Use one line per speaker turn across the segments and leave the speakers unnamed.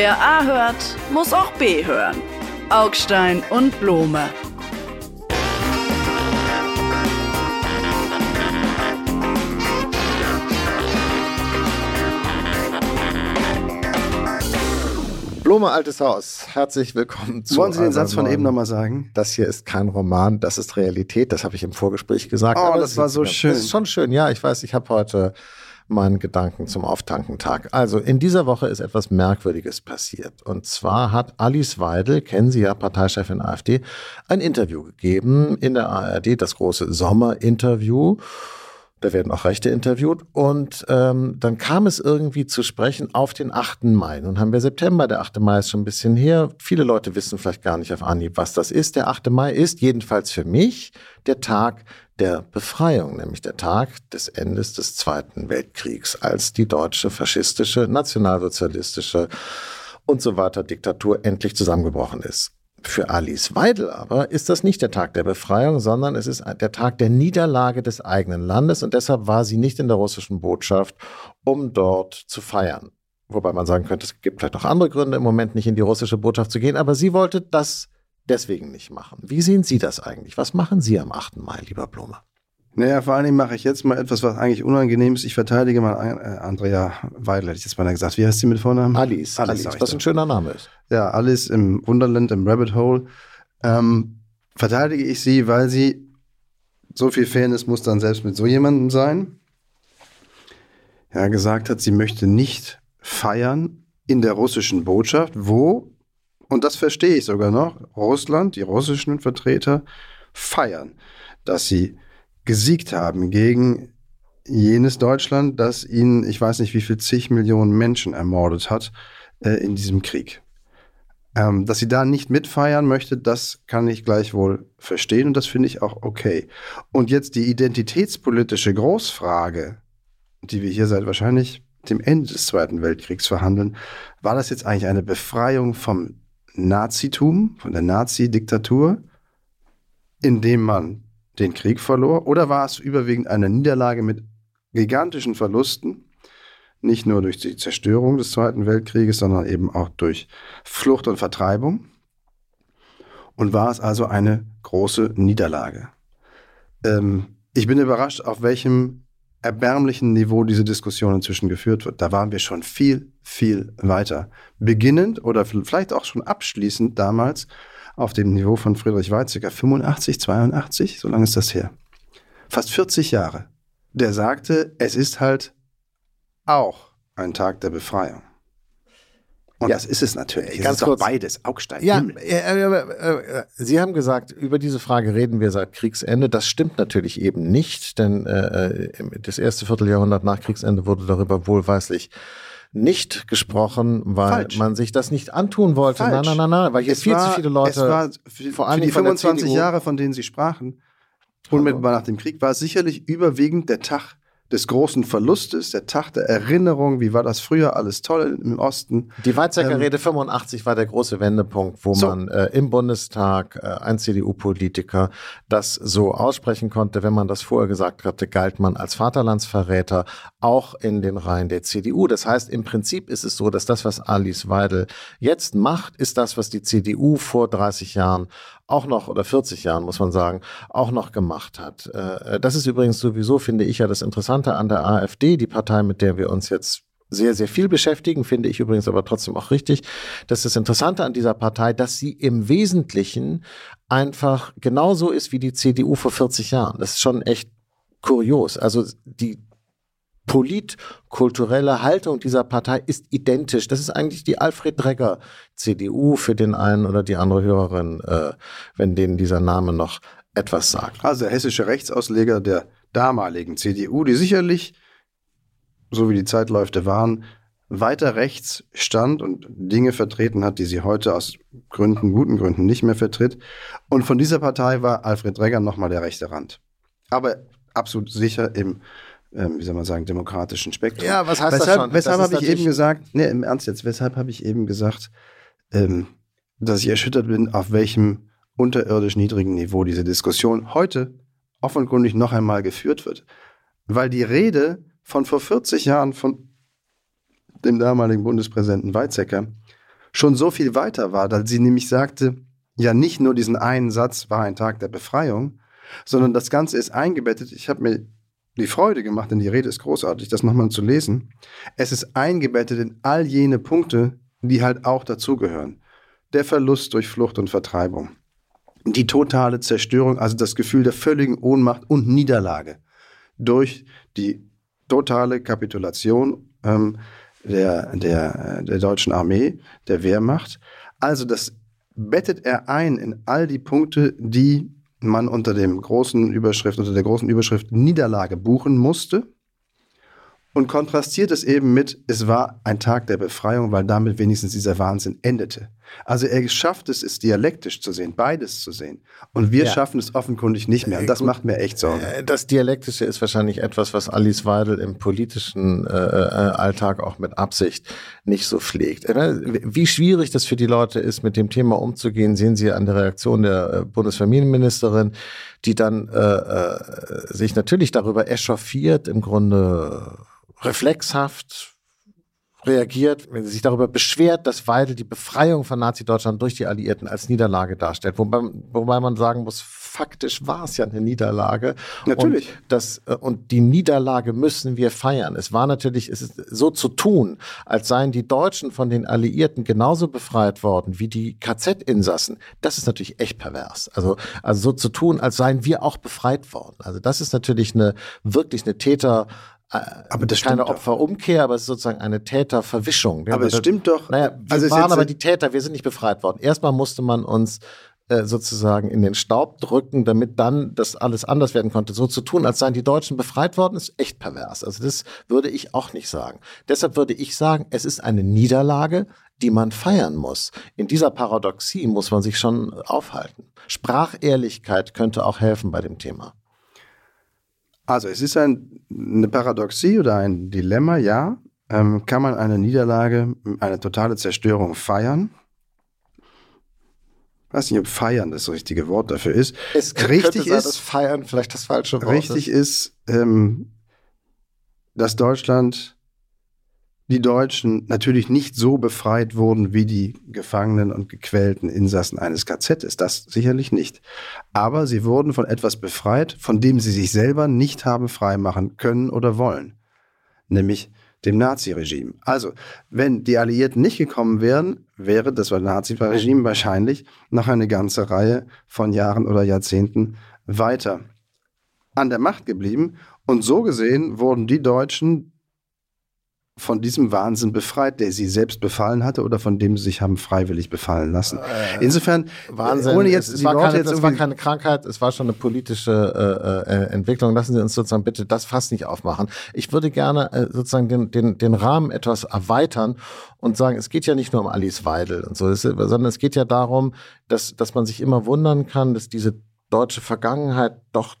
Wer A hört, muss auch B hören. Augstein und Blome.
Blome Altes Haus, herzlich willkommen
zu. Wollen Sie den Satz von eben nochmal sagen?
Das hier ist kein Roman, das ist Realität. Das habe ich im Vorgespräch gesagt.
Oh, Aber das, das war so schön. Das
ist schon schön. Ja, ich weiß, ich habe heute meinen Gedanken zum Auftankentag. Also in dieser Woche ist etwas Merkwürdiges passiert. Und zwar hat Alice Weidel, kennen Sie ja, Parteichefin AfD, ein Interview gegeben in der ARD, das große Sommerinterview. Da werden auch Rechte interviewt. Und ähm, dann kam es irgendwie zu sprechen auf den 8. Mai. Nun haben wir September, der 8. Mai ist schon ein bisschen her. Viele Leute wissen vielleicht gar nicht auf Anhieb, was das ist. Der 8. Mai ist jedenfalls für mich der Tag der Befreiung, nämlich der Tag des Endes des Zweiten Weltkriegs, als die deutsche faschistische, nationalsozialistische und so weiter Diktatur endlich zusammengebrochen ist. Für Alice Weidel aber ist das nicht der Tag der Befreiung, sondern es ist der Tag der Niederlage des eigenen Landes und deshalb war sie nicht in der russischen Botschaft, um dort zu feiern. Wobei man sagen könnte, es gibt vielleicht noch andere Gründe, im Moment nicht in die russische Botschaft zu gehen, aber sie wollte das deswegen nicht machen. Wie sehen Sie das eigentlich? Was machen Sie am 8. Mai, lieber Blume?
Naja, vor allen Dingen mache ich jetzt mal etwas, was eigentlich unangenehm ist. Ich verteidige mal äh, Andrea Weidel, hätte ich jetzt mal gesagt. Wie heißt sie mit Vornamen?
Alice. Alice, Alice was ein schöner Name ist.
Ja, Alice im Wunderland, im Rabbit Hole. Ähm, verteidige ich sie, weil sie, so viel Fairness muss dann selbst mit so jemandem sein, ja, gesagt hat, sie möchte nicht feiern in der russischen Botschaft, wo, und das verstehe ich sogar noch, Russland, die russischen Vertreter feiern, dass sie gesiegt haben gegen jenes Deutschland, das ihnen, ich weiß nicht, wie viel zig Millionen Menschen ermordet hat äh, in diesem Krieg. Ähm, dass sie da nicht mitfeiern möchte, das kann ich gleichwohl verstehen und das finde ich auch okay. Und jetzt die identitätspolitische Großfrage, die wir hier seit wahrscheinlich dem Ende des Zweiten Weltkriegs verhandeln, war das jetzt eigentlich eine Befreiung vom Nazitum, von der Nazi-Diktatur, indem man den Krieg verlor? Oder war es überwiegend eine Niederlage mit gigantischen Verlusten? Nicht nur durch die Zerstörung des Zweiten Weltkrieges, sondern eben auch durch Flucht und Vertreibung. Und war es also eine große Niederlage. Ähm, ich bin überrascht, auf welchem erbärmlichen Niveau diese Diskussion inzwischen geführt wird. Da waren wir schon viel, viel weiter. Beginnend oder vielleicht auch schon abschließend damals auf dem Niveau von Friedrich Weizsäcker, 85, 82, so lange ist das her. Fast 40 Jahre. Der sagte, es ist halt auch ein Tag der Befreiung. Und ja, das ist es natürlich.
Ganz kurz.
beides. Augstein.
Ja, äh, äh, äh, Sie haben gesagt, über diese Frage reden wir seit Kriegsende. Das stimmt natürlich eben nicht, denn äh, das erste Vierteljahrhundert nach Kriegsende wurde darüber wohlweislich nicht gesprochen, weil Falsch. man sich das nicht antun wollte. Falsch. Nein, nein, nein, nein, weil hier es viel war, zu viele Leute. Es
war für, vor allem für die 25 Jahre, von denen Sie sprachen, unmittelbar nach dem Krieg, war sicherlich überwiegend der Tag des großen Verlustes, der Tag der Erinnerung, wie war das früher alles toll im Osten.
Die Weizsäcker ähm, Rede 85 war der große Wendepunkt, wo so. man äh, im Bundestag äh, ein CDU-Politiker das so aussprechen konnte. Wenn man das vorher gesagt hatte, galt man als Vaterlandsverräter auch in den Reihen der CDU. Das heißt, im Prinzip ist es so, dass das, was Alice Weidel jetzt macht, ist das, was die CDU vor 30 Jahren auch noch, oder 40 Jahren muss man sagen, auch noch gemacht hat. Äh, das ist übrigens sowieso, finde ich ja, das Interessante an der AfD, die Partei, mit der wir uns jetzt sehr, sehr viel beschäftigen, finde ich übrigens aber trotzdem auch richtig. Das ist das Interessante an dieser Partei, dass sie im Wesentlichen einfach genauso ist wie die CDU vor 40 Jahren. Das ist schon echt kurios. Also die politkulturelle Haltung dieser Partei ist identisch. Das ist eigentlich die Alfred Dregger CDU für den einen oder die andere Hörerin, äh, wenn denen dieser Name noch etwas sagt.
Also der hessische Rechtsausleger der damaligen CDU, die sicherlich, so wie die Zeitläufe waren, weiter rechts stand und Dinge vertreten hat, die sie heute aus Gründen, guten Gründen nicht mehr vertritt. Und von dieser Partei war Alfred Dregger nochmal der rechte Rand. Aber absolut sicher im ähm, wie soll man sagen, demokratischen Spektrum.
Ja, was heißt
weshalb,
das schon?
Weshalb habe ich eben gesagt, nee, im Ernst jetzt, weshalb habe ich eben gesagt, ähm, dass ich erschüttert bin, auf welchem unterirdisch niedrigen Niveau diese Diskussion heute offenkundig noch einmal geführt wird. Weil die Rede von vor 40 Jahren von dem damaligen Bundespräsidenten Weizsäcker schon so viel weiter war, dass sie nämlich sagte, ja nicht nur diesen einen Satz war ein Tag der Befreiung, sondern das Ganze ist eingebettet. Ich habe mir die Freude gemacht, denn die Rede ist großartig, das nochmal zu lesen. Es ist eingebettet in all jene Punkte, die halt auch dazugehören. Der Verlust durch Flucht und Vertreibung. Die totale Zerstörung, also das Gefühl der völligen Ohnmacht und Niederlage durch die totale Kapitulation ähm, der, der, der deutschen Armee, der Wehrmacht. Also das bettet er ein in all die Punkte, die man unter dem großen Überschrift, unter der großen Überschrift Niederlage buchen musste und kontrastiert es eben mit, es war ein Tag der Befreiung, weil damit wenigstens dieser Wahnsinn endete. Also er schafft es, es dialektisch zu sehen, beides zu sehen. Und wir ja. schaffen es offenkundig nicht mehr. Und das Gut. macht mir echt Sorge. Äh,
das Dialektische ist wahrscheinlich etwas, was Alice Weidel im politischen äh, äh, Alltag auch mit Absicht nicht so pflegt. Äh, wie schwierig das für die Leute ist, mit dem Thema umzugehen, sehen Sie an der Reaktion der Bundesfamilienministerin, die dann äh, sich natürlich darüber echauffiert, im Grunde reflexhaft reagiert, wenn sie sich darüber beschwert, dass Weidel die Befreiung von Nazi-Deutschland durch die Alliierten als Niederlage darstellt. Wobei, wobei man sagen muss, faktisch war es ja eine Niederlage.
Natürlich.
Und, das, äh, und die Niederlage müssen wir feiern. Es war natürlich, es ist so zu tun, als seien die Deutschen von den Alliierten genauso befreit worden wie die KZ-Insassen. Das ist natürlich echt pervers. Also, also so zu tun, als seien wir auch befreit worden. Also das ist natürlich eine, wirklich eine Täter,
aber das
keine Opferumkehr, aber es ist sozusagen eine Täterverwischung.
Aber es stimmt doch.
Naja, wir also waren aber die Täter, wir sind nicht befreit worden. Erstmal musste man uns äh, sozusagen in den Staub drücken, damit dann das alles anders werden konnte. So zu tun, als seien die Deutschen befreit worden, ist echt pervers. Also das würde ich auch nicht sagen. Deshalb würde ich sagen, es ist eine Niederlage, die man feiern muss. In dieser Paradoxie muss man sich schon aufhalten. Sprachehrlichkeit könnte auch helfen bei dem Thema.
Also es ist ein, eine Paradoxie oder ein Dilemma, ja. Ähm, kann man eine Niederlage, eine totale Zerstörung feiern? Ich weiß nicht, ob feiern das richtige Wort dafür ist.
Es richtig sein, ist, feiern vielleicht das falsche Wort
Richtig ist, ist ähm, dass Deutschland die Deutschen natürlich nicht so befreit wurden wie die Gefangenen und gequälten Insassen eines KZs. Das sicherlich nicht. Aber sie wurden von etwas befreit, von dem sie sich selber nicht haben freimachen können oder wollen. Nämlich dem Naziregime. Also, wenn die Alliierten nicht gekommen wären, wäre das Naziregime wahrscheinlich noch eine ganze Reihe von Jahren oder Jahrzehnten weiter an der Macht geblieben. Und so gesehen wurden die Deutschen von diesem Wahnsinn befreit, der sie selbst befallen hatte oder von dem sie sich haben freiwillig befallen lassen. Äh, Insofern,
Wahnsinn. ohne jetzt es, es war keine, jetzt es war keine Krankheit, es war schon eine politische äh, äh, Entwicklung. Lassen Sie uns sozusagen bitte das fast nicht aufmachen. Ich würde gerne äh, sozusagen den, den, den Rahmen etwas erweitern und sagen, es geht ja nicht nur um Alice Weidel und so, sondern es geht ja darum, dass, dass man sich immer wundern kann, dass diese deutsche Vergangenheit doch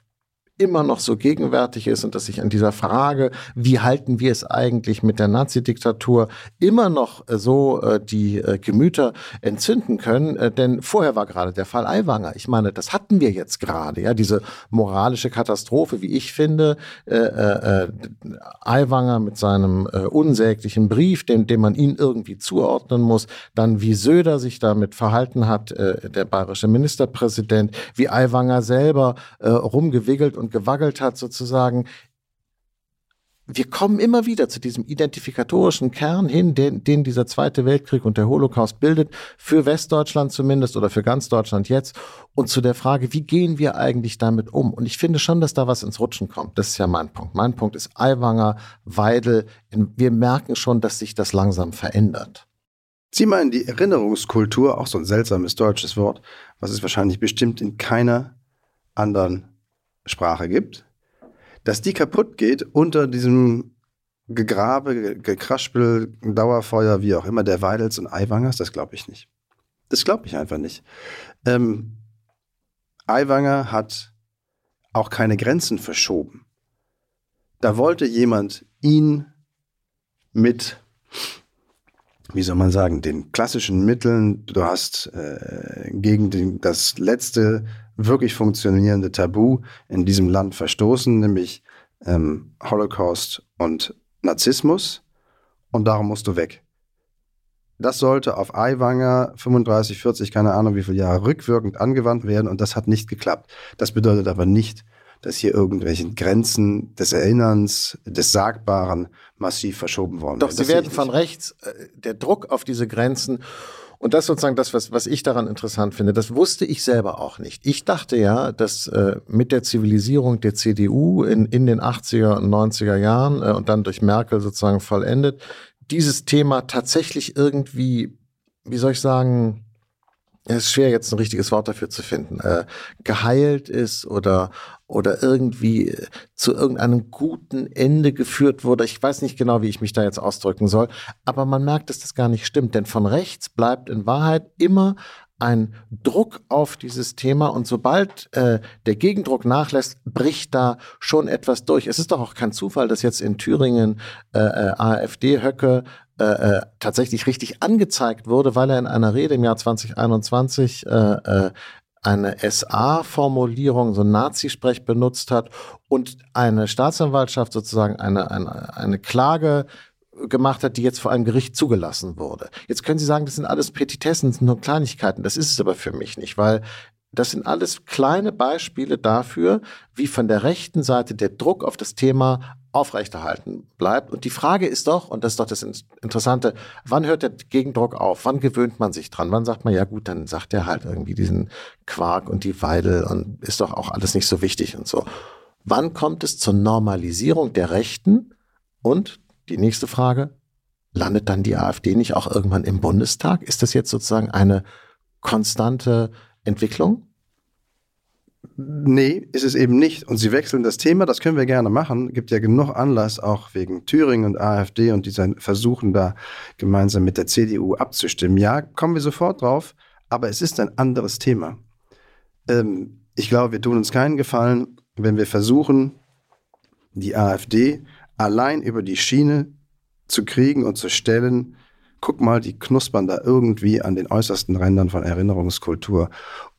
immer noch so gegenwärtig ist und dass sich an dieser Frage, wie halten wir es eigentlich mit der Nazi-Diktatur, immer noch äh, so äh, die äh, Gemüter entzünden können. Äh, denn vorher war gerade der Fall Aiwanger. Ich meine, das hatten wir jetzt gerade, ja, diese moralische Katastrophe, wie ich finde. Äh, äh, Aiwanger mit seinem unsäglichen Brief, dem, dem man ihn irgendwie zuordnen muss, dann wie Söder sich damit verhalten hat, der bayerische Ministerpräsident, wie Aiwanger selber rumgewickelt und und gewaggelt hat, sozusagen. Wir kommen immer wieder zu diesem identifikatorischen Kern hin, den, den dieser Zweite Weltkrieg und der Holocaust bildet, für Westdeutschland zumindest oder für ganz Deutschland jetzt, und zu der Frage, wie gehen wir eigentlich damit um? Und ich finde schon, dass da was ins Rutschen kommt. Das ist ja mein Punkt. Mein Punkt ist Aiwanger, Weidel. Wir merken schon, dass sich das langsam verändert.
Sie meinen die Erinnerungskultur, auch so ein seltsames deutsches Wort, was es wahrscheinlich bestimmt in keiner anderen Sprache gibt, dass die kaputt geht unter diesem Gegrabe, Gekraspel, Dauerfeuer, wie auch immer, der Weidels und Eiwangers, das glaube ich nicht. Das glaube ich einfach nicht. Ähm, Aiwanger hat auch keine Grenzen verschoben. Da wollte jemand ihn mit, wie soll man sagen, den klassischen Mitteln, du hast äh, gegen den, das letzte wirklich funktionierende Tabu in diesem Land verstoßen, nämlich ähm, Holocaust und Narzissmus. Und darum musst du weg. das sollte auf Aiwanger 35, 40, keine Ahnung wie viele Jahre rückwirkend angewandt werden und das hat nicht geklappt. Das bedeutet aber nicht, dass hier irgendwelche Grenzen des Erinnerns, des Sagbaren massiv verschoben worden
Doch, sie werden von rechts, äh, der Druck auf diese Grenzen und das sozusagen das, was, was ich daran interessant finde, das wusste ich selber auch nicht. Ich dachte ja, dass äh, mit der Zivilisierung der CDU in, in den 80er und 90er Jahren äh, und dann durch Merkel sozusagen vollendet, dieses Thema tatsächlich irgendwie, wie soll ich sagen, es ist schwer jetzt ein richtiges Wort dafür zu finden, äh, geheilt ist oder, oder irgendwie zu irgendeinem guten Ende geführt wurde. Ich weiß nicht genau, wie ich mich da jetzt ausdrücken soll, aber man merkt, dass das gar nicht stimmt, denn von rechts bleibt in Wahrheit immer ein Druck auf dieses Thema und sobald äh, der Gegendruck nachlässt, bricht da schon etwas durch. Es ist doch auch kein Zufall, dass jetzt in Thüringen äh, äh AfD-Höcke äh, äh, tatsächlich richtig angezeigt wurde, weil er in einer Rede im Jahr 2021 äh, eine SA-Formulierung, so Nazisprech benutzt hat und eine Staatsanwaltschaft sozusagen eine, eine, eine Klage gemacht hat, die jetzt vor einem Gericht zugelassen wurde. Jetzt können Sie sagen, das sind alles Petitessen, das sind nur Kleinigkeiten. Das ist es aber für mich nicht, weil das sind alles kleine Beispiele dafür, wie von der rechten Seite der Druck auf das Thema aufrechterhalten bleibt. Und die Frage ist doch, und das ist doch das Interessante, wann hört der Gegendruck auf? Wann gewöhnt man sich dran? Wann sagt man, ja gut, dann sagt er halt irgendwie diesen Quark und die Weidel und ist doch auch alles nicht so wichtig und so. Wann kommt es zur Normalisierung der Rechten und die nächste Frage, landet dann die AfD nicht auch irgendwann im Bundestag? Ist das jetzt sozusagen eine konstante Entwicklung?
Nee, ist es eben nicht. Und sie wechseln das Thema, das können wir gerne machen. Gibt ja genug Anlass, auch wegen Thüringen und AfD und dieser Versuchen da gemeinsam mit der CDU abzustimmen. Ja, kommen wir sofort drauf, aber es ist ein anderes Thema. Ähm, ich glaube, wir tun uns keinen Gefallen, wenn wir versuchen, die AfD allein über die Schiene zu kriegen und zu stellen, guck mal, die knuspern da irgendwie an den äußersten Rändern von Erinnerungskultur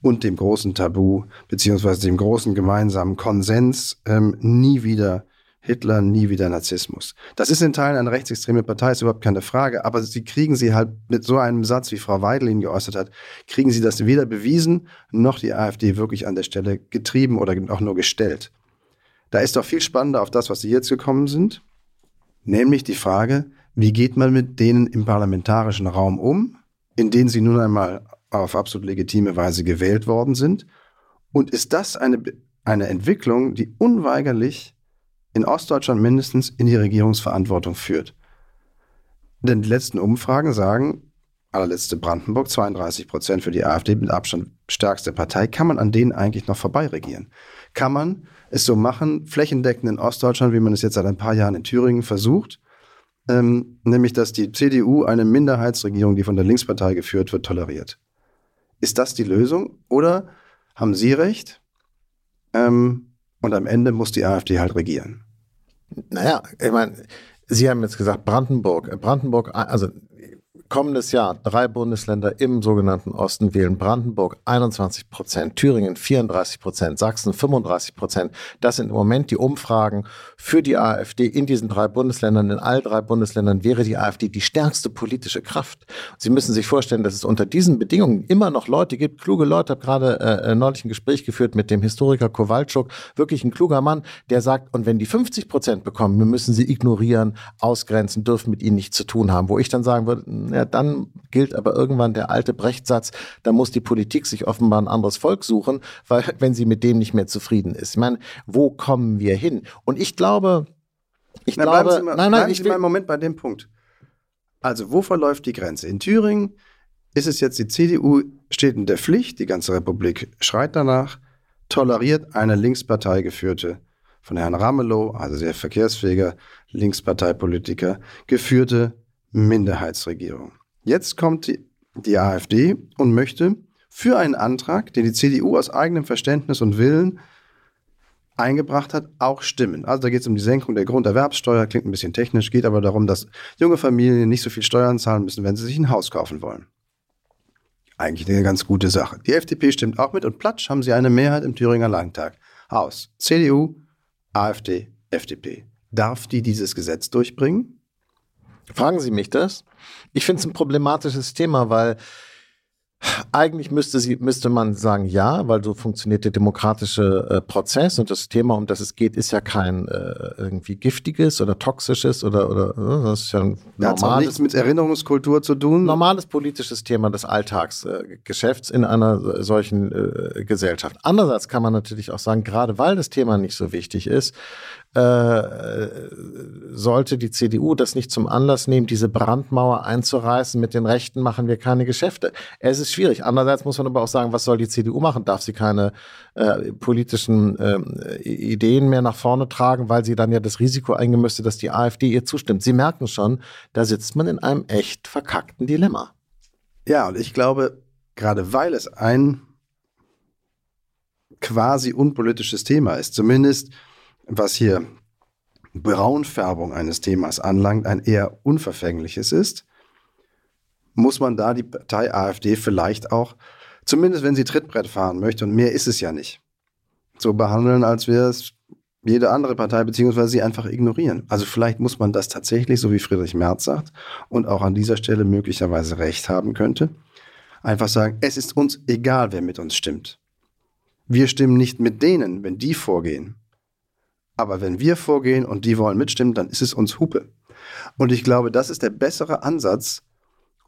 und dem großen Tabu, beziehungsweise dem großen gemeinsamen Konsens, ähm, nie wieder Hitler, nie wieder Narzissmus. Das ist in Teilen eine rechtsextreme Partei, ist überhaupt keine Frage, aber sie kriegen sie halt mit so einem Satz, wie Frau Weidel ihn geäußert hat, kriegen sie das weder bewiesen, noch die AfD wirklich an der Stelle getrieben oder auch nur gestellt. Da ist doch viel spannender auf das, was Sie jetzt gekommen sind, nämlich die Frage, wie geht man mit denen im parlamentarischen Raum um, in denen sie nun einmal auf absolut legitime Weise gewählt worden sind? Und ist das eine, eine Entwicklung, die unweigerlich in Ostdeutschland mindestens in die Regierungsverantwortung führt? Denn die letzten Umfragen sagen, allerletzte Brandenburg, 32 Prozent für die AfD mit Abstand stärkste Partei, kann man an denen eigentlich noch vorbeiregieren? Kann man es so machen, flächendeckend in Ostdeutschland, wie man es jetzt seit ein paar Jahren in Thüringen versucht, ähm, nämlich dass die CDU eine Minderheitsregierung, die von der Linkspartei geführt wird, toleriert. Ist das die Lösung? Oder haben Sie recht? Ähm, und am Ende muss die AfD halt regieren.
Naja, ich meine, Sie haben jetzt gesagt, Brandenburg. Brandenburg, also kommendes Jahr drei Bundesländer im sogenannten Osten wählen. Brandenburg 21 Prozent, Thüringen 34 Prozent, Sachsen 35 Prozent. Das sind im Moment die Umfragen für die AfD in diesen drei Bundesländern. In all drei Bundesländern wäre die AfD die stärkste politische Kraft. Sie müssen sich vorstellen, dass es unter diesen Bedingungen immer noch Leute gibt, kluge Leute. Ich habe gerade äh, neulich ein Gespräch geführt mit dem Historiker Kowalczuk, wirklich ein kluger Mann, der sagt, und wenn die 50 Prozent bekommen, wir müssen sie ignorieren, ausgrenzen, dürfen mit ihnen nichts zu tun haben. Wo ich dann sagen würde, dann gilt aber irgendwann der alte Brechtsatz, da muss die Politik sich offenbar ein anderes Volk suchen, weil wenn sie mit dem nicht mehr zufrieden ist. Ich meine, wo kommen wir hin? Und ich glaube, ich
Na,
glaube,
Sie mal,
nein, nein, ich
Sie
will,
mal einen Moment bei dem Punkt. Also, wo verläuft die Grenze? In Thüringen ist es jetzt, die CDU steht in der Pflicht, die ganze Republik schreit danach, toleriert eine Linkspartei geführte, von Herrn Ramelow, also sehr verkehrsfähiger Linksparteipolitiker, geführte Minderheitsregierung. Jetzt kommt die, die AfD und möchte für einen Antrag, den die CDU aus eigenem Verständnis und Willen eingebracht hat, auch stimmen. Also da geht es um die Senkung der Grunderwerbssteuer, klingt ein bisschen technisch, geht aber darum, dass junge Familien nicht so viel Steuern zahlen müssen, wenn sie sich ein Haus kaufen wollen. Eigentlich eine ganz gute Sache. Die FDP stimmt auch mit und platsch haben sie eine Mehrheit im Thüringer Landtag. Aus CDU, AfD, FDP. Darf die dieses Gesetz durchbringen?
Fragen Sie mich das? Ich finde es ein problematisches Thema, weil eigentlich müsste, sie, müsste man sagen, ja, weil so funktioniert der demokratische äh, Prozess und das Thema, um das es geht, ist ja kein äh, irgendwie giftiges oder toxisches oder, oder äh, das ist ja ein
normales. Hat nichts mit Erinnerungskultur zu tun.
Normales politisches Thema des Alltagsgeschäfts in einer solchen äh, Gesellschaft. Andererseits kann man natürlich auch sagen, gerade weil das Thema nicht so wichtig ist, äh, sollte die CDU das nicht zum Anlass nehmen, diese Brandmauer einzureißen, mit den Rechten machen wir keine Geschäfte. Es ist schwierig. Andererseits muss man aber auch sagen, was soll die CDU machen? Darf sie keine äh, politischen äh, Ideen mehr nach vorne tragen, weil sie dann ja das Risiko eingehen müsste, dass die AfD ihr zustimmt. Sie merken schon, da sitzt man in einem echt verkackten Dilemma.
Ja, und ich glaube, gerade weil es ein quasi unpolitisches Thema ist, zumindest was hier Braunfärbung eines Themas anlangt, ein eher unverfängliches ist, muss man da die Partei AfD vielleicht auch, zumindest wenn sie Trittbrett fahren möchte, und mehr ist es ja nicht, so behandeln, als wäre es jede andere Partei, beziehungsweise sie einfach ignorieren. Also vielleicht muss man das tatsächlich, so wie Friedrich Merz sagt, und auch an dieser Stelle möglicherweise recht haben könnte, einfach sagen, es ist uns egal, wer mit uns stimmt. Wir stimmen nicht mit denen, wenn die vorgehen. Aber wenn wir vorgehen und die wollen mitstimmen, dann ist es uns Hupe. Und ich glaube, das ist der bessere Ansatz,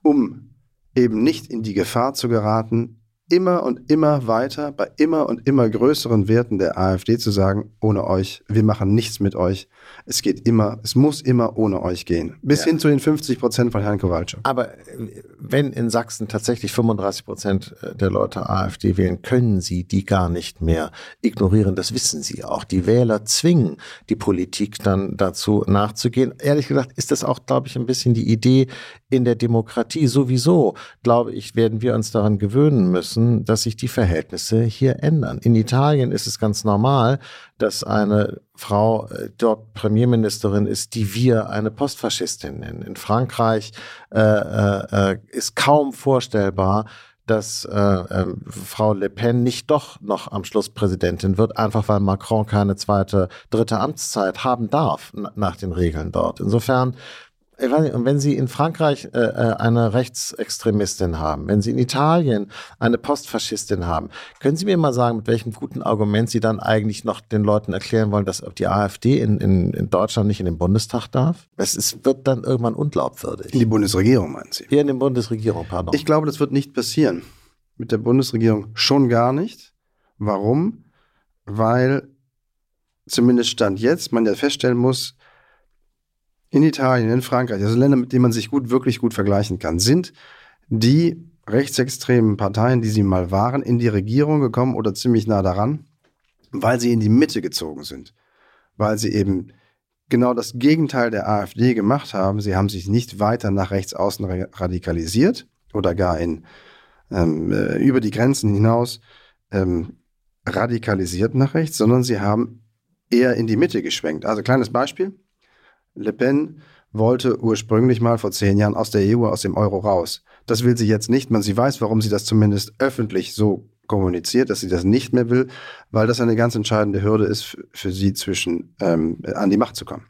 um eben nicht in die Gefahr zu geraten, immer und immer weiter bei immer und immer größeren Werten der AfD zu sagen, ohne euch, wir machen nichts mit euch. Es geht immer, es muss immer ohne euch gehen. Bis ja. hin zu den 50 Prozent von Herrn Kowalczyk.
Aber äh, wenn in Sachsen tatsächlich 35 Prozent äh, der Leute AfD wählen, können sie die gar nicht mehr ignorieren. Das wissen sie auch. Die Wähler zwingen die Politik dann dazu nachzugehen. Ehrlich gesagt ist das auch, glaube ich, ein bisschen die Idee in der Demokratie. Sowieso, glaube ich, werden wir uns daran gewöhnen müssen, müssen, dass sich die Verhältnisse hier ändern. In Italien ist es ganz normal, dass eine Frau äh, dort Premierministerin ist, die wir eine Postfaschistin nennen. In Frankreich äh, äh, äh ist kaum vorstellbar, dass äh, äh, Frau Le Pen nicht doch noch am Schluss Präsidentin wird, einfach weil Macron keine zweite, dritte Amtszeit haben darf nach den Regeln dort. Insofern und wenn Sie in Frankreich äh, äh, eine Rechtsextremistin haben, wenn Sie in Italien eine Postfaschistin haben, können Sie mir mal sagen, mit welchem guten Argument Sie dann eigentlich noch den Leuten erklären wollen, dass die AfD in, in, in Deutschland nicht in den Bundestag darf? Es ist, wird dann irgendwann unglaubwürdig.
In die Bundesregierung, meinen Sie?
Ja, in die Bundesregierung, pardon.
Ich glaube, das wird nicht passieren. Mit der Bundesregierung schon gar nicht. Warum? Weil zumindest Stand jetzt man ja feststellen muss, in Italien, in Frankreich, also Länder, mit denen man sich gut, wirklich gut vergleichen kann, sind die rechtsextremen Parteien, die sie mal waren, in die Regierung gekommen oder ziemlich nah daran, weil sie in die Mitte gezogen sind. Weil sie eben genau das Gegenteil der AfD gemacht haben. Sie haben sich nicht weiter nach rechts außen radikalisiert oder gar in, ähm, äh, über die Grenzen hinaus ähm, radikalisiert nach rechts, sondern sie haben eher in die Mitte geschwenkt. Also kleines Beispiel. Le Pen wollte ursprünglich mal vor zehn Jahren aus der EU, aus dem Euro raus. Das will sie jetzt nicht. Man, sie weiß, warum sie das zumindest öffentlich so kommuniziert, dass sie das nicht mehr will, weil das eine ganz entscheidende Hürde ist für, sie, zwischen ähm, an die Macht zu kommen.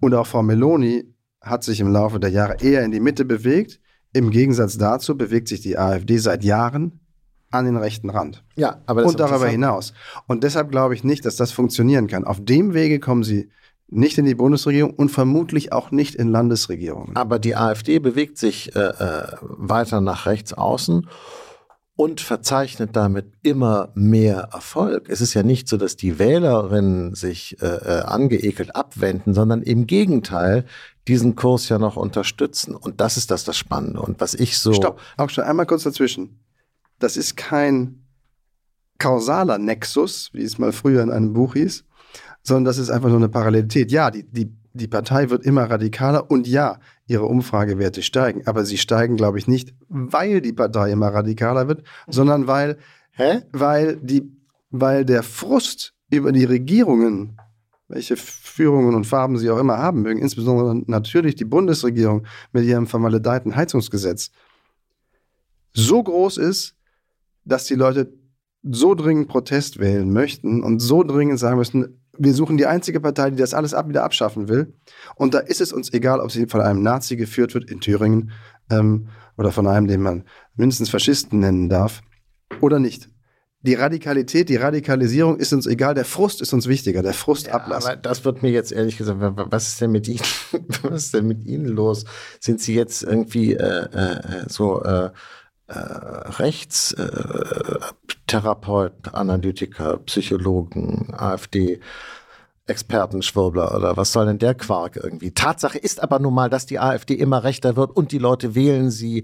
Und auch Frau Meloni hat sich im Laufe der Jahre eher in die Mitte bewegt. Im Gegensatz dazu bewegt sich die AfD seit Jahren an den rechten Rand.
Ja, aber
und darüber hinaus. Und deshalb glaube ich nicht, dass das funktionieren kann. Auf dem Wege kommen sie nicht in die Bundesregierung und vermutlich auch nicht in Landesregierungen.
Aber die AfD bewegt sich äh, äh, weiter nach rechts außen und verzeichnet damit immer mehr Erfolg. Es ist ja nicht so, dass die Wählerinnen sich äh, äh, angeekelt abwenden, sondern im Gegenteil diesen Kurs ja noch unterstützen. Und das ist das das Spannende. Und was ich so.
Stopp, auch schon einmal kurz dazwischen. Das ist kein kausaler Nexus, wie es mal früher in einem Buch hieß, sondern das ist einfach nur eine Parallelität. Ja, die, die, die Partei wird immer radikaler und ja, ihre Umfragewerte steigen, aber sie steigen, glaube ich, nicht, weil die Partei immer radikaler wird, sondern weil, Hä? weil, die, weil der Frust über die Regierungen, welche Führungen und Farben sie auch immer haben mögen, insbesondere natürlich die Bundesregierung mit ihrem vermaledeiten Heizungsgesetz, so groß ist, dass die Leute so dringend Protest wählen möchten und so dringend sagen müssen, wir suchen die einzige Partei, die das alles ab, wieder abschaffen will. Und da ist es uns egal, ob sie von einem Nazi geführt wird in Thüringen ähm, oder von einem, den man mindestens Faschisten nennen darf, oder nicht. Die Radikalität, die Radikalisierung ist uns egal, der Frust ist uns wichtiger, der Frustablass.
Ja, aber das wird mir jetzt ehrlich gesagt, was ist denn mit Ihnen, was ist denn mit Ihnen los? Sind Sie jetzt irgendwie äh, äh, so äh, äh, Rechtstherapeut, Analytiker, Psychologen, AfD? Experten, Schwurbler oder was soll denn der Quark irgendwie? Tatsache ist aber nun mal, dass die AfD immer rechter wird und die Leute wählen sie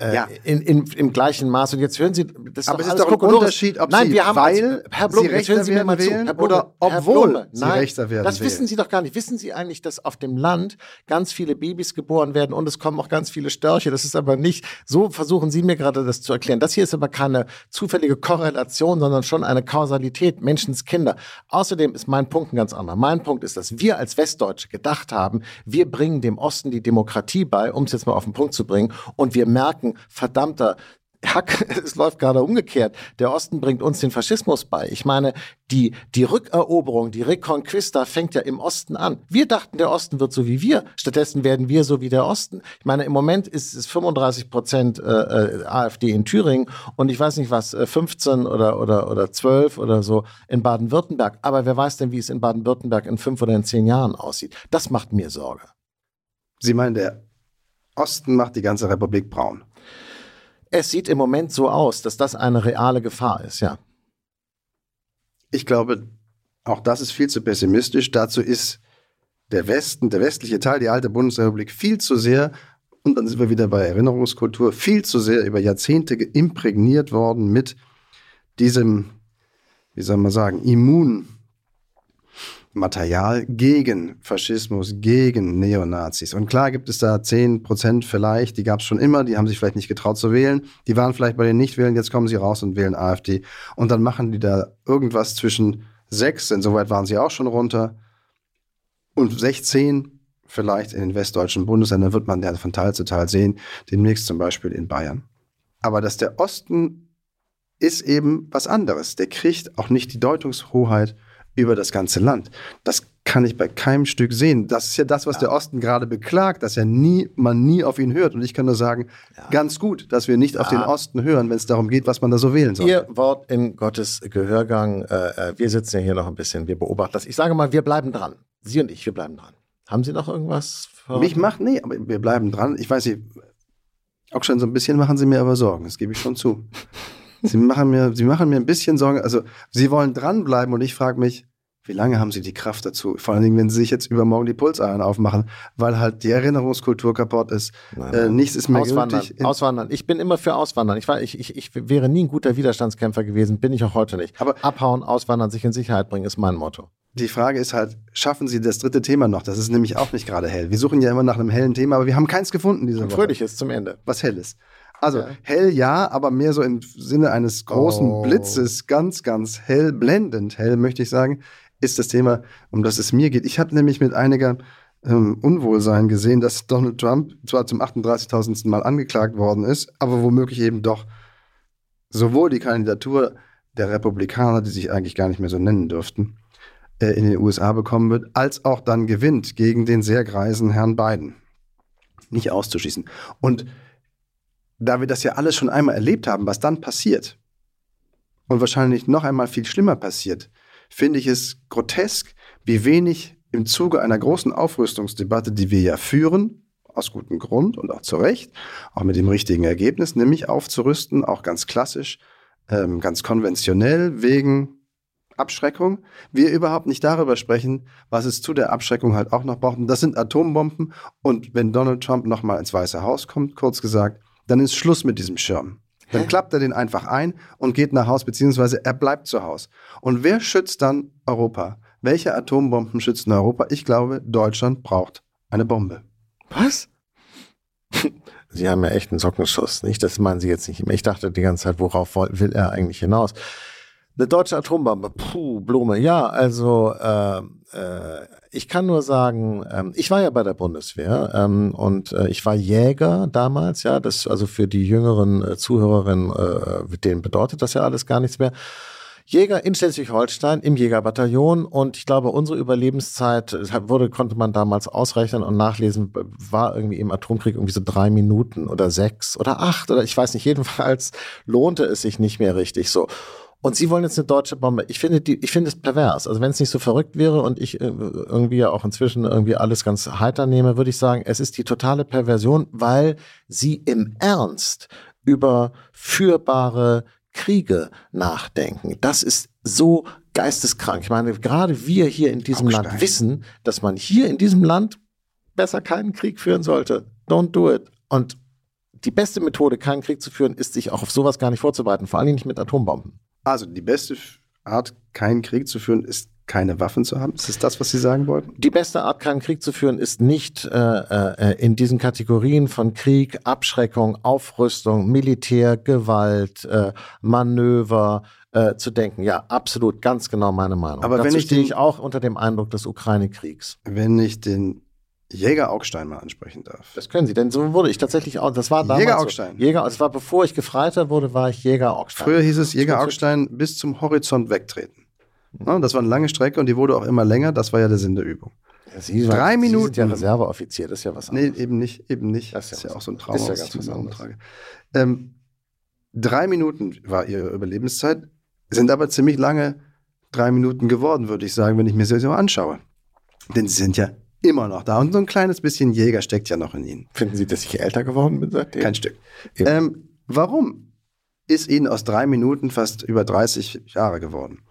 äh, ja. in, in, im gleichen Maß. Und jetzt hören Sie,
das ist aber es ist doch ein Unterschied, ob
nein,
Sie
wir haben
weil
Herr Blum,
Sie rechter
hören Sie mir mal
wählen
zu,
oder obwohl Sie
nein,
rechter werden
Das
wählen.
wissen Sie doch gar nicht. Wissen Sie eigentlich, dass auf dem Land ganz viele Babys geboren werden und es kommen auch ganz viele Störche? Das ist aber nicht, so versuchen Sie mir gerade das zu erklären. Das hier ist aber keine zufällige Korrelation, sondern schon eine Kausalität, Menschenskinder. Außerdem ist mein Punkt ein ganz anderer. Mein Punkt ist, dass wir als Westdeutsche gedacht haben, wir bringen dem Osten die Demokratie bei, um es jetzt mal auf den Punkt zu bringen, und wir merken, verdammter Hack, es läuft gerade umgekehrt. Der Osten bringt uns den Faschismus bei. Ich meine, die, die Rückeroberung, die Reconquista fängt ja im Osten an. Wir dachten, der Osten wird so wie wir. Stattdessen werden wir so wie der Osten. Ich meine, im Moment ist es 35 Prozent äh, äh AfD in Thüringen und ich weiß nicht was, 15 äh, oder, oder, oder 12 oder so in Baden-Württemberg. Aber wer weiß denn, wie es in Baden-Württemberg in fünf oder in zehn Jahren aussieht? Das macht mir Sorge.
Sie meinen, der Osten macht die ganze Republik braun.
Es sieht im Moment so aus, dass das eine reale Gefahr ist, ja.
Ich glaube, auch das ist viel zu pessimistisch. Dazu ist der Westen, der westliche Teil, die alte Bundesrepublik, viel zu sehr, und dann sind wir wieder bei Erinnerungskultur, viel zu sehr über Jahrzehnte imprägniert worden mit diesem, wie soll man sagen, Immun. Material gegen Faschismus, gegen Neonazis. Und klar gibt es da 10 Prozent vielleicht, die gab es schon immer, die haben sich vielleicht nicht getraut zu wählen, die waren vielleicht bei den Nichtwählen, jetzt kommen sie raus und wählen AfD. Und dann machen die da irgendwas zwischen 6, denn soweit waren sie auch schon runter, und 16 vielleicht in den westdeutschen Bundesländern, wird man ja von Teil zu Teil sehen, demnächst zum Beispiel in Bayern. Aber dass der Osten ist eben was anderes. Der kriegt auch nicht die Deutungshoheit über das ganze Land. Das kann ich bei keinem Stück sehen. Das ist ja das, was ja. der Osten gerade beklagt, dass er nie, man nie auf ihn hört. Und ich kann nur sagen, ja. ganz gut, dass wir nicht ja. auf den Osten hören, wenn es darum geht, was man da so wählen soll.
Ihr Wort in Gottes Gehörgang. Äh, äh, wir sitzen ja hier noch ein bisschen, wir beobachten das. Ich sage mal, wir bleiben dran. Sie und ich, wir bleiben dran. Haben Sie noch irgendwas?
Für Mich macht, nee, aber wir bleiben dran. Ich weiß nicht, auch schon so ein bisschen machen Sie mir aber Sorgen, das gebe ich schon zu. Sie machen mir, Sie machen mir ein bisschen Sorgen. Also, Sie wollen dranbleiben und ich frage mich, wie lange haben Sie die Kraft dazu? Vor allen Dingen, wenn Sie sich jetzt übermorgen die Pulseiern aufmachen, weil halt die Erinnerungskultur kaputt ist. Nein, nein. Äh, nichts ist mehr
Auswandern,
gültig.
Auswandern. Ich bin immer für Auswandern. Ich, war, ich, ich, ich wäre nie ein guter Widerstandskämpfer gewesen, bin ich auch heute nicht. Aber abhauen, auswandern, sich in Sicherheit bringen, ist mein Motto.
Die Frage ist halt, schaffen Sie das dritte Thema noch? Das ist nämlich auch nicht gerade hell. Wir suchen ja immer nach einem hellen Thema, aber wir haben keins gefunden diese Woche.
Fröhliches zum Ende.
Was hell ist. Also ja. hell ja, aber mehr so im Sinne eines großen oh. Blitzes, ganz, ganz hell, blendend hell, möchte ich sagen, ist das Thema, um das es mir geht. Ich habe nämlich mit einiger ähm, Unwohlsein gesehen, dass Donald Trump zwar zum 38.000. Mal angeklagt worden ist, aber womöglich eben doch sowohl die Kandidatur der Republikaner, die sich eigentlich gar nicht mehr so nennen dürften, äh, in den USA bekommen wird, als auch dann gewinnt gegen den sehr greisen Herrn Biden. Nicht auszuschließen. Und da wir das ja alles schon einmal erlebt haben, was dann passiert und wahrscheinlich noch einmal viel schlimmer passiert, finde ich es grotesk, wie wenig im Zuge einer großen Aufrüstungsdebatte, die wir ja führen, aus gutem Grund und auch zu Recht, auch mit dem richtigen Ergebnis, nämlich aufzurüsten, auch ganz klassisch, ähm, ganz konventionell, wegen Abschreckung, wir überhaupt nicht darüber sprechen, was es zu der Abschreckung halt auch noch braucht. Und das sind Atombomben. Und wenn Donald Trump nochmal ins Weiße Haus kommt, kurz gesagt, dann ist Schluss mit diesem Schirm. Dann klappt er den einfach ein und geht nach Haus, beziehungsweise er bleibt zu Hause. Und wer schützt dann Europa? Welche Atombomben schützen Europa? Ich glaube, Deutschland braucht eine Bombe.
Was? Sie haben ja echt einen Sockenschuss, nicht? Das meinen Sie jetzt nicht Ich dachte die ganze Zeit, worauf will er eigentlich hinaus? Eine deutsche Atombombe, puh, Blume. Ja, also äh, äh, ich kann nur sagen, ähm, ich war ja bei der Bundeswehr ähm, und äh, ich war Jäger damals, ja, das also für die jüngeren äh, Zuhörerinnen, äh, denen bedeutet das ja alles gar nichts mehr. Jäger in Schleswig-Holstein im Jägerbataillon und ich glaube, unsere Überlebenszeit wurde, konnte man damals ausrechnen und nachlesen, war irgendwie im Atomkrieg irgendwie so drei Minuten oder sechs oder acht oder ich weiß nicht, jedenfalls lohnte es sich nicht mehr richtig so. Und sie wollen jetzt eine deutsche Bombe. Ich finde die, ich finde es pervers. Also wenn es nicht so verrückt wäre und ich äh, irgendwie ja auch inzwischen irgendwie alles ganz heiter nehme, würde ich sagen, es ist die totale Perversion, weil sie im Ernst über führbare Kriege nachdenken. Das ist so geisteskrank. Ich meine, gerade wir hier in diesem Augstein. Land wissen, dass man hier in diesem Land besser keinen Krieg führen sollte. Don't do it. Und die beste Methode, keinen Krieg zu führen, ist, sich auch auf sowas gar nicht vorzubereiten, vor allem nicht mit Atombomben.
Also die beste Art, keinen Krieg zu führen, ist keine Waffen zu haben? Ist das das, was Sie sagen wollten?
Die beste Art, keinen Krieg zu führen, ist nicht äh, äh, in diesen Kategorien von Krieg, Abschreckung, Aufrüstung, Militär, Gewalt, äh, Manöver äh, zu denken. Ja, absolut, ganz genau meine Meinung.
Aber Dazu wenn ich
stehe ich auch unter dem Eindruck des Ukraine-Kriegs.
Wenn ich den Jäger Augstein mal ansprechen darf.
Das können Sie, denn so wurde ich tatsächlich auch. Das war damals
Jäger Augstein.
So. Jäger, das war bevor ich Gefreiter wurde, war ich Jäger Augstein.
Früher hieß es Jäger Augstein bis zum Horizont wegtreten. Mhm. Das war eine lange Strecke und die wurde auch immer länger. Das war ja der Sinn der Übung.
Ja, Sie Drei Sie Minuten. Sie sind ja Reserveoffizier, das ist ja was
anderes. Nee, eben nicht, eben nicht. Das ist ja, das ist ja auch so ein Traum, das ist ja ganz was anderes. Ähm, drei Minuten war ihre Überlebenszeit, sind aber ziemlich lange drei Minuten geworden, würde ich sagen, wenn ich mir sie so anschaue. Denn sie sind ja immer noch da. Und so ein kleines bisschen Jäger steckt ja noch in ihnen.
Finden Sie, dass ich älter geworden bin seitdem?
Kein Stück. Ähm, warum ist Ihnen aus drei Minuten fast über 30 Jahre geworden?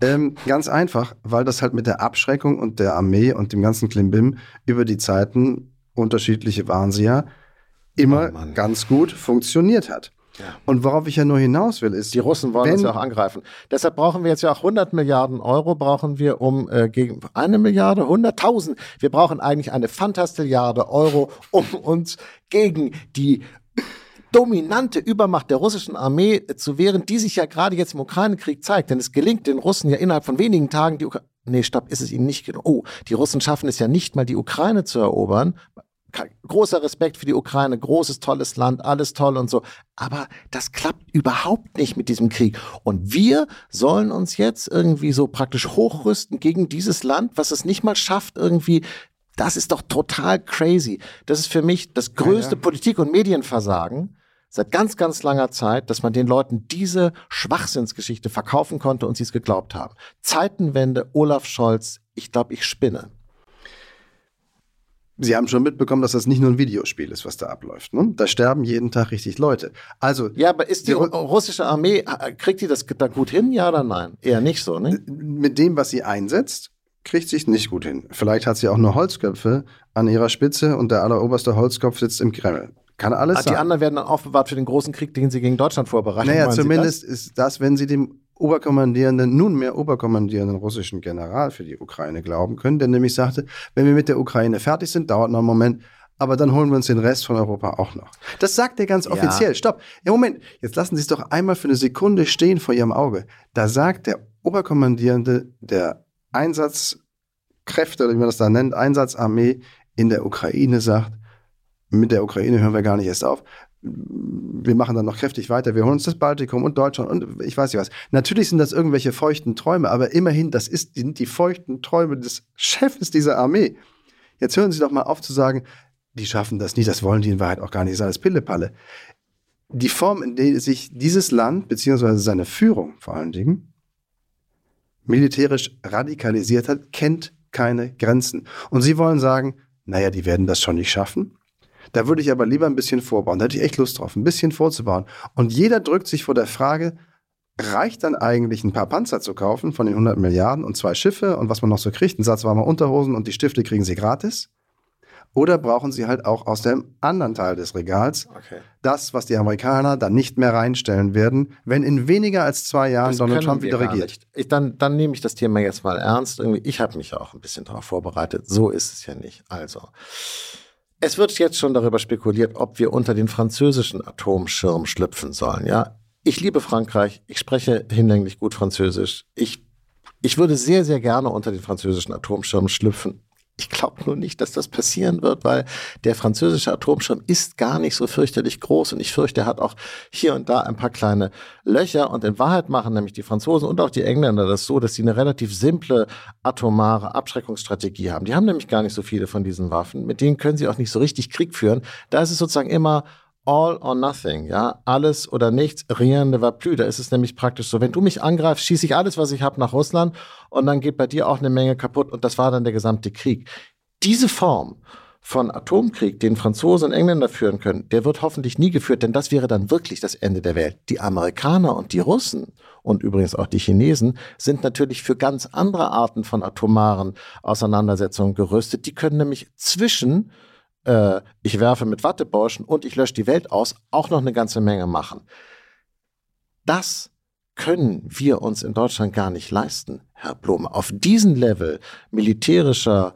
Ähm, ganz einfach, weil das halt mit der Abschreckung und der Armee und dem ganzen Klimbim über die Zeiten, unterschiedliche waren sie ja, immer oh ganz gut funktioniert hat. Und worauf ich ja nur hinaus will, ist.
Die Russen wollen uns ja auch angreifen. Deshalb brauchen wir jetzt ja auch 100 Milliarden Euro, brauchen wir um äh, gegen eine Milliarde, 100.000. Wir brauchen eigentlich eine Fantastilliarde Euro, um uns gegen die dominante Übermacht der russischen Armee zu wehren, die sich ja gerade jetzt im Ukraine-Krieg zeigt. Denn es gelingt den Russen ja innerhalb von wenigen Tagen die Ukraine. Nee, stopp, ist es ihnen nicht. Oh, die Russen schaffen es ja nicht mal, die Ukraine zu erobern großer Respekt für die Ukraine, großes, tolles Land, alles toll und so. Aber das klappt überhaupt nicht mit diesem Krieg. Und wir sollen uns jetzt irgendwie so praktisch hochrüsten gegen dieses Land, was es nicht mal schafft, irgendwie das ist doch total crazy. Das ist für mich das größte ja, ja. Politik- und Medienversagen seit ganz, ganz langer Zeit, dass man den Leuten diese Schwachsinnsgeschichte verkaufen konnte und sie es geglaubt haben. Zeitenwende, Olaf Scholz, ich glaube, ich spinne.
Sie haben schon mitbekommen, dass das nicht nur ein Videospiel ist, was da abläuft. Ne? Da sterben jeden Tag richtig Leute. Also
ja, aber ist die, die russische Armee kriegt die das da gut hin? Ja oder nein? Eher nicht so, ne?
Mit dem, was sie einsetzt, kriegt sie es nicht gut hin. Vielleicht hat sie auch nur Holzköpfe an ihrer Spitze und der alleroberste Holzkopf sitzt im Kreml. Kann alles
ah,
sein.
Die anderen werden dann aufbewahrt für den großen Krieg, den sie gegen Deutschland vorbereiten.
Naja, zumindest ist das, wenn sie dem Oberkommandierenden, nunmehr Oberkommandierenden russischen General für die Ukraine glauben können, der nämlich sagte, wenn wir mit der Ukraine fertig sind, dauert noch einen Moment, aber dann holen wir uns den Rest von Europa auch noch. Das sagt er ganz ja. offiziell. Stopp. Ja, Moment. Jetzt lassen Sie es doch einmal für eine Sekunde stehen vor Ihrem Auge. Da sagt der Oberkommandierende der Einsatzkräfte, oder wie man das da nennt, Einsatzarmee in der Ukraine sagt, mit der Ukraine hören wir gar nicht erst auf wir machen dann noch kräftig weiter, wir holen uns das Baltikum und Deutschland und ich weiß nicht was. Natürlich sind das irgendwelche feuchten Träume, aber immerhin, das ist, die, die feuchten Träume des Chefs dieser Armee. Jetzt hören Sie doch mal auf zu sagen, die schaffen das nicht, das wollen die in Wahrheit auch gar nicht, das ist alles Pillepalle. Die Form, in der sich dieses Land, beziehungsweise seine Führung vor allen Dingen, militärisch radikalisiert hat, kennt keine Grenzen. Und Sie wollen sagen, naja, die werden das schon nicht schaffen. Da würde ich aber lieber ein bisschen vorbauen. Da hätte ich echt Lust drauf, ein bisschen vorzubauen. Und jeder drückt sich vor der Frage, reicht dann eigentlich ein paar Panzer zu kaufen von den 100 Milliarden und zwei Schiffe und was man noch so kriegt, ein Satz warmer Unterhosen und die Stifte kriegen sie gratis? Oder brauchen sie halt auch aus dem anderen Teil des Regals okay. das, was die Amerikaner dann nicht mehr reinstellen werden, wenn in weniger als zwei Jahren das Donald Trump wieder regiert?
Ich, dann, dann nehme ich das Thema jetzt mal ernst. Irgendwie, ich habe mich auch ein bisschen darauf vorbereitet. So ist es ja nicht. Also, es wird jetzt schon darüber spekuliert, ob wir unter den französischen Atomschirm schlüpfen sollen. Ja, ich liebe Frankreich. Ich spreche hinlänglich gut Französisch. Ich, ich würde sehr, sehr gerne unter den französischen Atomschirm schlüpfen. Ich glaube nur nicht, dass das passieren wird, weil der französische Atomschirm ist gar nicht so fürchterlich groß und ich fürchte, er hat auch hier und da ein paar kleine Löcher und in Wahrheit machen nämlich die Franzosen und auch die Engländer das so, dass sie eine relativ simple atomare Abschreckungsstrategie haben. Die haben nämlich gar nicht so viele von diesen Waffen, mit denen können sie auch nicht so richtig Krieg führen. Da ist es sozusagen immer all or nothing, ja, alles oder nichts, rien ne va plus. Da ist es nämlich praktisch so, wenn du mich angreifst, schieße ich alles, was ich habe, nach Russland und dann geht bei dir auch eine Menge kaputt und das war dann der gesamte Krieg. Diese Form von Atomkrieg, den Franzosen und Engländer führen können, der wird hoffentlich nie geführt, denn das wäre dann wirklich das Ende der Welt. Die Amerikaner und die Russen und übrigens auch die Chinesen sind natürlich für ganz andere Arten von atomaren Auseinandersetzungen gerüstet. Die können nämlich zwischen äh, ich werfe mit Wattebäuschen und ich lösche die Welt aus, auch noch eine ganze Menge machen. Das können wir uns in Deutschland gar nicht leisten, Herr Blum. Auf diesen Level militärischer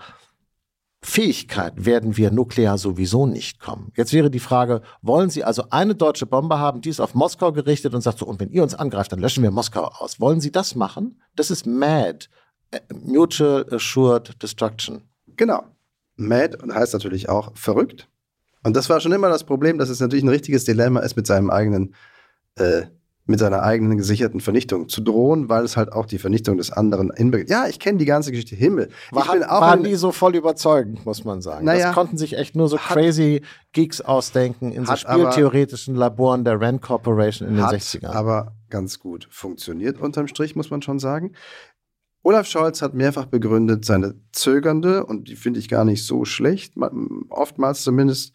Fähigkeit werden wir nuklear sowieso nicht kommen. Jetzt wäre die Frage, wollen Sie also eine deutsche Bombe haben, die ist auf Moskau gerichtet und sagt so, und wenn ihr uns angreift, dann löschen wir Moskau aus. Wollen Sie das machen? Das ist MAD, äh, Mutual Assured Destruction.
Genau. Mad und heißt natürlich auch verrückt. Und das war schon immer das Problem, dass es natürlich ein richtiges Dilemma ist, mit seinem eigenen, äh, mit seiner eigenen gesicherten Vernichtung zu drohen, weil es halt auch die Vernichtung des anderen inbegriffen. Ja, ich kenne die ganze Geschichte. Himmel.
War,
ich bin auch
war nie so voll überzeugend, muss man sagen.
Naja,
das konnten sich echt nur so
hat-
crazy Geeks ausdenken in so
hat aber-
spieltheoretischen Laboren der Rand Corporation in den
hat
60ern.
aber ganz gut funktioniert unterm Strich, muss man schon sagen. Olaf Scholz hat mehrfach begründet seine zögernde, und die finde ich gar nicht so schlecht, ma- oftmals zumindest,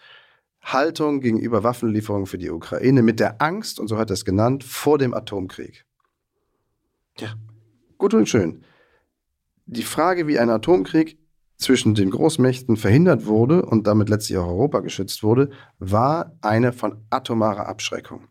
Haltung gegenüber Waffenlieferungen für die Ukraine mit der Angst, und so hat er es genannt, vor dem Atomkrieg.
Ja.
Gut und schön. Die Frage, wie ein Atomkrieg zwischen den Großmächten verhindert wurde und damit letztlich auch Europa geschützt wurde, war eine von atomarer Abschreckung.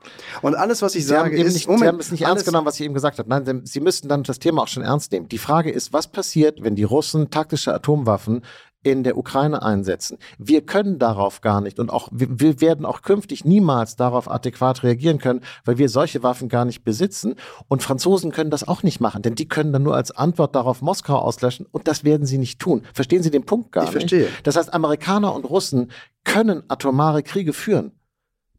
Und alles, was ich
Sie
sage, ist,
nicht,
Moment,
Sie haben es nicht ernst genommen, was Sie eben gesagt haben. Nein, Sie müssten dann das Thema auch schon ernst nehmen. Die Frage ist, was passiert, wenn die Russen taktische Atomwaffen in der Ukraine einsetzen? Wir können darauf gar nicht und auch wir, werden auch künftig niemals darauf adäquat reagieren können, weil wir solche Waffen gar nicht besitzen. Und Franzosen können das auch nicht machen, denn die können dann nur als Antwort darauf Moskau auslöschen und das werden sie nicht tun. Verstehen Sie den Punkt gar
Ich
nicht?
verstehe.
Das heißt, Amerikaner und Russen können atomare Kriege führen.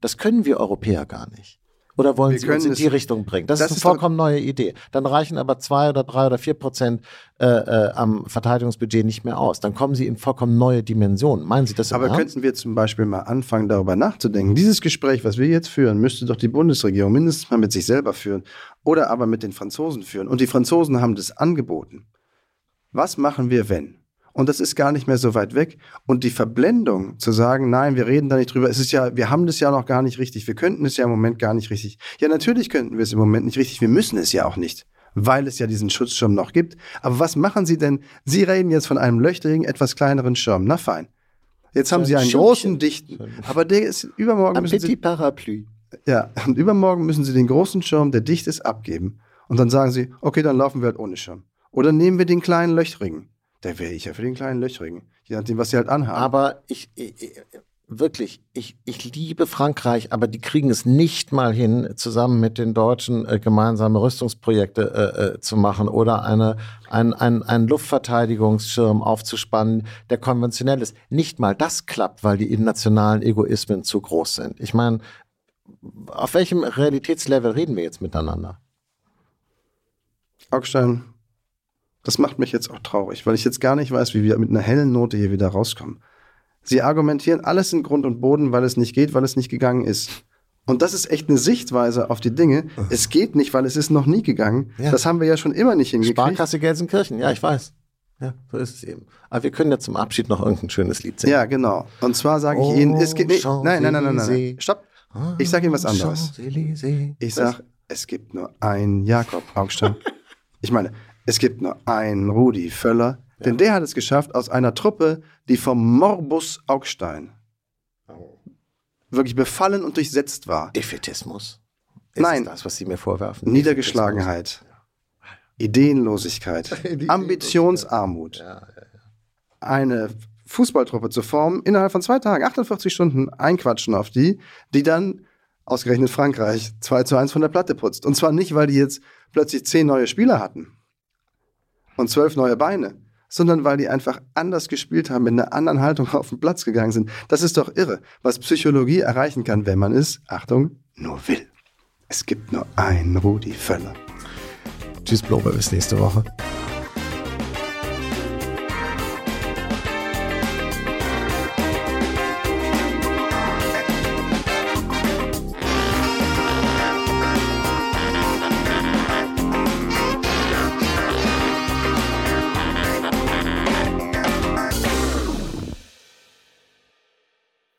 Das können wir Europäer gar nicht. Oder wollen
Wir
Sie uns in die Richtung bringen? Das,
Das
ist eine vollkommen neue Idee. Dann reichen aber zwei oder drei oder vier Prozent äh, äh, am Verteidigungsbudget nicht mehr aus. Dann kommen Sie in vollkommen neue Dimensionen. Meinen Sie das
Aber
Ernst?
könnten wir zum Beispiel mal anfangen, darüber nachzudenken? Dieses Gespräch, was wir jetzt führen, müsste doch die Bundesregierung mindestens mal mit sich selber führen oder aber mit den Franzosen führen. Und die Franzosen haben das angeboten. Was machen wir, wenn? Und das ist gar nicht mehr so weit weg. Und die Verblendung zu sagen, nein, wir reden da nicht drüber. Es ist ja, wir haben das ja noch gar nicht richtig. Wir könnten es ja im Moment gar nicht richtig. Ja, natürlich könnten wir es im Moment nicht richtig. Wir müssen es ja auch nicht, weil es ja diesen Schutzschirm noch gibt. Aber was machen Sie denn? Sie reden jetzt von einem löchrigen, etwas kleineren Schirm. Na fein. Jetzt haben
ein
Sie einen
Schirmchen.
großen, dichten. Aber der ist übermorgen
Ein
müssen Sie,
Petit Parapluie.
ja, und übermorgen müssen Sie den großen Schirm, der dicht ist, abgeben. Und dann sagen Sie, okay, dann laufen wir halt ohne Schirm. Oder nehmen wir den kleinen löchrigen. Da wäre ich ja für den kleinen löchrigen. Je nachdem, was Sie halt anhaben.
Aber ich, ich, ich wirklich, ich, ich liebe Frankreich, aber die kriegen es nicht mal hin, zusammen mit den Deutschen äh, gemeinsame Rüstungsprojekte äh, äh, zu machen oder eine, ein, ein, ein Luftverteidigungsschirm aufzuspannen, der konventionell ist. Nicht mal das klappt, weil die nationalen Egoismen zu groß sind. Ich meine, auf welchem Realitätslevel reden wir jetzt miteinander?
Augstein, das macht mich jetzt auch traurig, weil ich jetzt gar nicht weiß, wie wir mit einer hellen Note hier wieder rauskommen. Sie argumentieren alles in Grund und Boden, weil es nicht geht, weil es nicht gegangen ist. Und das ist echt eine Sichtweise auf die Dinge. Es geht nicht, weil es ist noch nie gegangen.
Ja.
Das haben wir ja schon immer nicht hingekriegt.
Sparkasse Gelsenkirchen, ja, ich weiß. Ja, so ist es eben. Aber wir können ja zum Abschied noch irgendein schönes Lied singen.
Ja, genau. Und zwar sage ich Ihnen, es gibt. Nee, nein, nein, nein, nein, nein.
Champs-Élysées.
Stopp. Ich sage Ihnen was anderes. Ich sage, es gibt nur einen Jakob Augstein. ich meine, es gibt nur einen Rudi Völler, denn der hat es geschafft, aus einer Truppe, die vom Morbus Augstein wirklich befallen und durchsetzt war.
Defetismus. Ist
Nein.
Das, was Sie mir vorwerfen.
Niedergeschlagenheit, Ideenlosigkeit,
Ideenlosigkeit.
Ambitionsarmut.
Ja, ja,
Eine Fußballtruppe zu formen, innerhalb von zwei Tagen, 48 Stunden einquatschen auf die, die dann ausgerechnet Frankreich 2 zu 1 von der Platte putzt. Und zwar nicht, weil die jetzt plötzlich zehn neue Spieler hatten und zwölf neue Beine, sondern weil die einfach anders gespielt haben, mit einer anderen Haltung auf den Platz gegangen sind. Das ist doch irre, was Psychologie erreichen kann, wenn man es, Achtung, nur will. Es gibt nur einen Rudi Völler.
Tschüss, Blober, bis nächste Woche.